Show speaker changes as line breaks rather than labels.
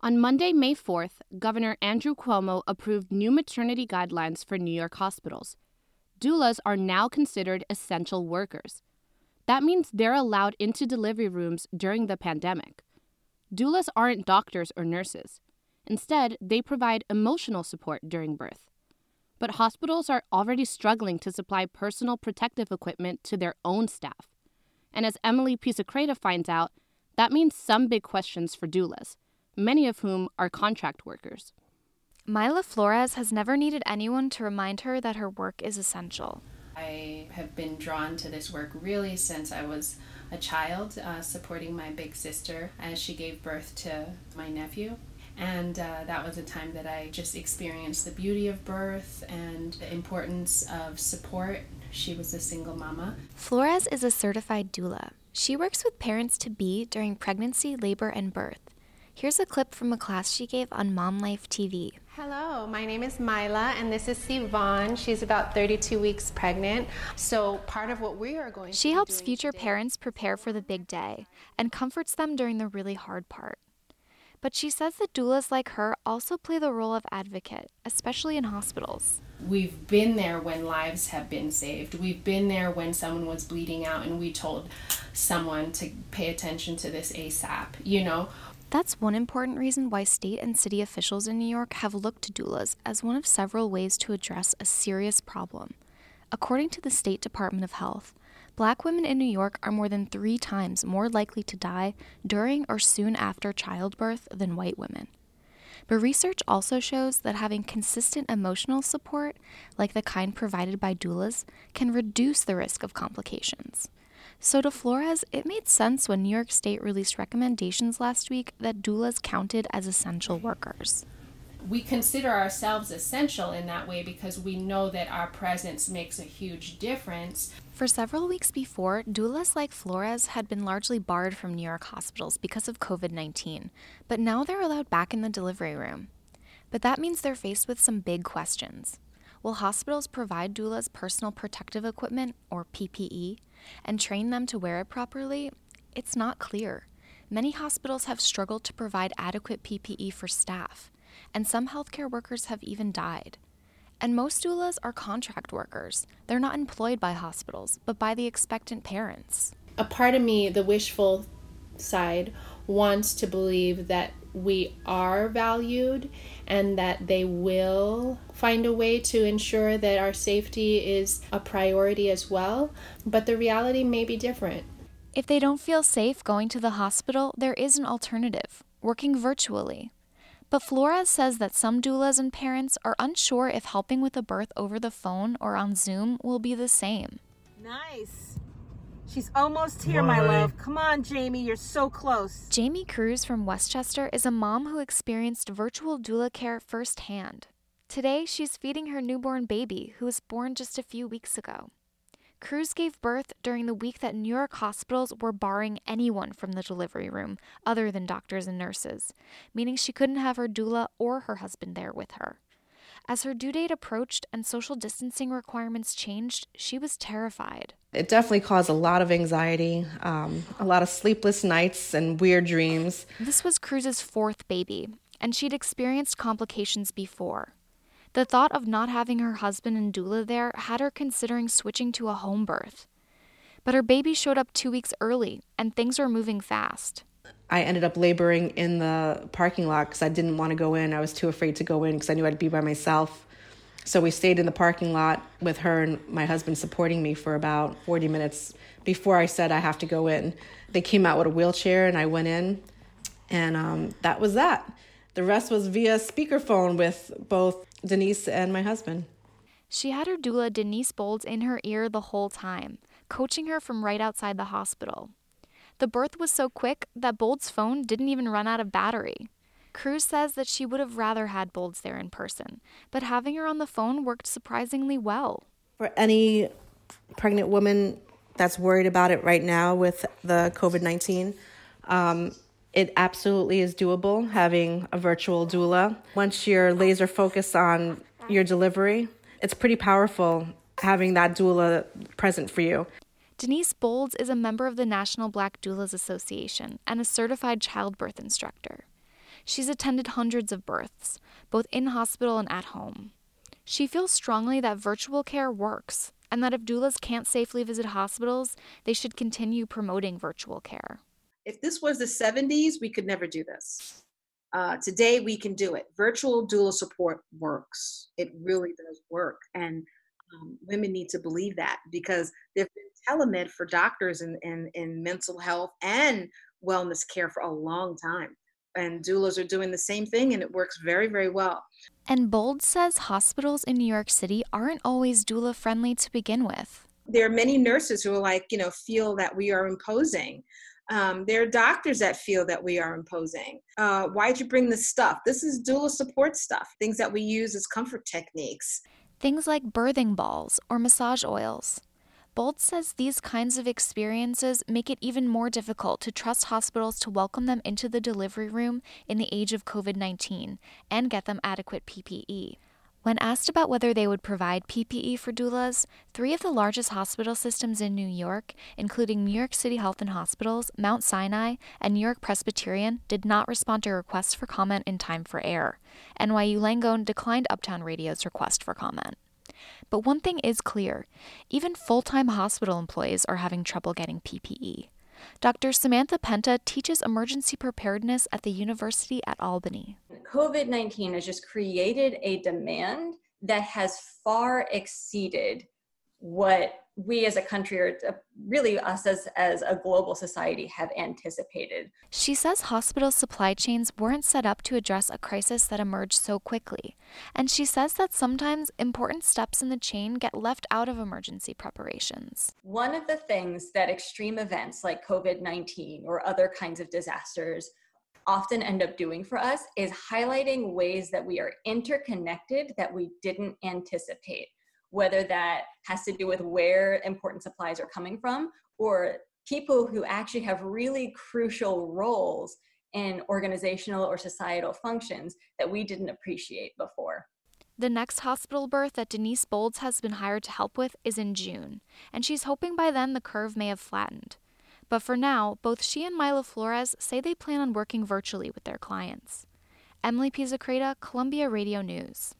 On Monday, May 4th, Governor Andrew Cuomo approved new maternity guidelines for New York hospitals. Doulas are now considered essential workers. That means they're allowed into delivery rooms during the pandemic. Doulas aren't doctors or nurses. Instead, they provide emotional support during birth. But hospitals are already struggling to supply personal protective equipment to their own staff. And as Emily Pisacreta finds out, that means some big questions for doulas, many of whom are contract workers.
Myla Flores has never needed anyone to remind her that her work is essential.
I have been drawn to this work really since I was a child, uh, supporting my big sister as she gave birth to my nephew. And uh, that was a time that I just experienced the beauty of birth and the importance of support. She was a single mama.
Flores is a certified doula. She works with parents to be during pregnancy, labor, and birth. Here's a clip from a class she gave on Mom Life TV.
Hello, my name is Myla, and this is Sivan. She's about 32 weeks pregnant. So, part of what we are going
She helps future today- parents prepare for the big day and comforts them during the really hard part. But she says that doulas like her also play the role of advocate, especially in hospitals.
We've been there when lives have been saved. We've been there when someone was bleeding out and we told someone to pay attention to this ASAP, you know?
That's one important reason why state and city officials in New York have looked to doulas as one of several ways to address a serious problem. According to the State Department of Health, black women in New York are more than three times more likely to die during or soon after childbirth than white women. But research also shows that having consistent emotional support, like the kind provided by doulas, can reduce the risk of complications. So, to Flores, it made sense when New York State released recommendations last week that doulas counted as essential workers.
We consider ourselves essential in that way because we know that our presence makes a huge difference.
For several weeks before, doulas like Flores had been largely barred from New York hospitals because of COVID 19, but now they're allowed back in the delivery room. But that means they're faced with some big questions. Will hospitals provide doulas personal protective equipment, or PPE, and train them to wear it properly? It's not clear. Many hospitals have struggled to provide adequate PPE for staff, and some healthcare workers have even died. And most doulas are contract workers. They're not employed by hospitals, but by the expectant parents.
A part of me, the wishful side, wants to believe that we are valued and that they will find a way to ensure that our safety is a priority as well. But the reality may be different.
If they don't feel safe going to the hospital, there is an alternative working virtually. But Flores says that some doulas and parents are unsure if helping with a birth over the phone or on Zoom will be the same.
Nice. She's almost here, my love. Come on, Jamie, you're so close.
Jamie Cruz from Westchester is a mom who experienced virtual doula care firsthand. Today, she's feeding her newborn baby, who was born just a few weeks ago. Cruz gave birth during the week that New York hospitals were barring anyone from the delivery room other than doctors and nurses, meaning she couldn't have her doula or her husband there with her. As her due date approached and social distancing requirements changed, she was terrified.
It definitely caused a lot of anxiety, um, a lot of sleepless nights, and weird dreams.
This was Cruz's fourth baby, and she'd experienced complications before. The thought of not having her husband and doula there had her considering switching to a home birth. But her baby showed up two weeks early, and things were moving fast.
I ended up laboring in the parking lot because I didn't want to go in. I was too afraid to go in because I knew I'd be by myself. So we stayed in the parking lot with her and my husband supporting me for about 40 minutes before I said I have to go in. They came out with a wheelchair and I went in, and um, that was that. The rest was via speakerphone with both Denise and my husband.
She had her doula, Denise Bolds, in her ear the whole time, coaching her from right outside the hospital. The birth was so quick that Bolds' phone didn't even run out of battery. Cruz says that she would have rather had Bolds there in person, but having her on the phone worked surprisingly well.
For any pregnant woman that's worried about it right now with the COVID 19, um, it absolutely is doable having a virtual doula. Once you're laser focused on your delivery, it's pretty powerful having that doula present for you.
Denise Bolds is a member of the National Black Doulas Association and a certified childbirth instructor. She's attended hundreds of births, both in hospital and at home. She feels strongly that virtual care works and that if doulas can't safely visit hospitals, they should continue promoting virtual care.
If this was the 70s, we could never do this. Uh, today, we can do it. Virtual doula support works. It really does work. And um, women need to believe that because there's been telemed for doctors in, in, in mental health and wellness care for a long time. And doulas are doing the same thing, and it works very, very well.
And Bolds says hospitals in New York City aren't always doula friendly to begin with.
There are many nurses who are like, you know, feel that we are imposing. Um, there are doctors that feel that we are imposing. Uh, why'd you bring this stuff? This is doula support stuff, things that we use as comfort techniques.
Things like birthing balls or massage oils. Bolds says these kinds of experiences make it even more difficult to trust hospitals to welcome them into the delivery room in the age of COVID 19 and get them adequate PPE. When asked about whether they would provide PPE for doulas, three of the largest hospital systems in New York, including New York City Health and Hospitals, Mount Sinai, and New York Presbyterian, did not respond to requests for comment in time for air. NYU Langone declined Uptown Radio's request for comment. But one thing is clear even full time hospital employees are having trouble getting PPE. Dr. Samantha Penta teaches emergency preparedness at the University at Albany.
COVID 19 has just created a demand that has far exceeded what we as a country or uh, really us as, as a global society have anticipated.
She says hospital supply chains weren't set up to address a crisis that emerged so quickly. And she says that sometimes important steps in the chain get left out of emergency preparations.
One of the things that extreme events like COVID 19 or other kinds of disasters often end up doing for us is highlighting ways that we are interconnected that we didn't anticipate whether that has to do with where important supplies are coming from or people who actually have really crucial roles in organizational or societal functions that we didn't appreciate before.
The next hospital birth that Denise Bolds has been hired to help with is in June, and she's hoping by then the curve may have flattened. But for now, both she and Myla Flores say they plan on working virtually with their clients. Emily Pisacreta, Columbia Radio News.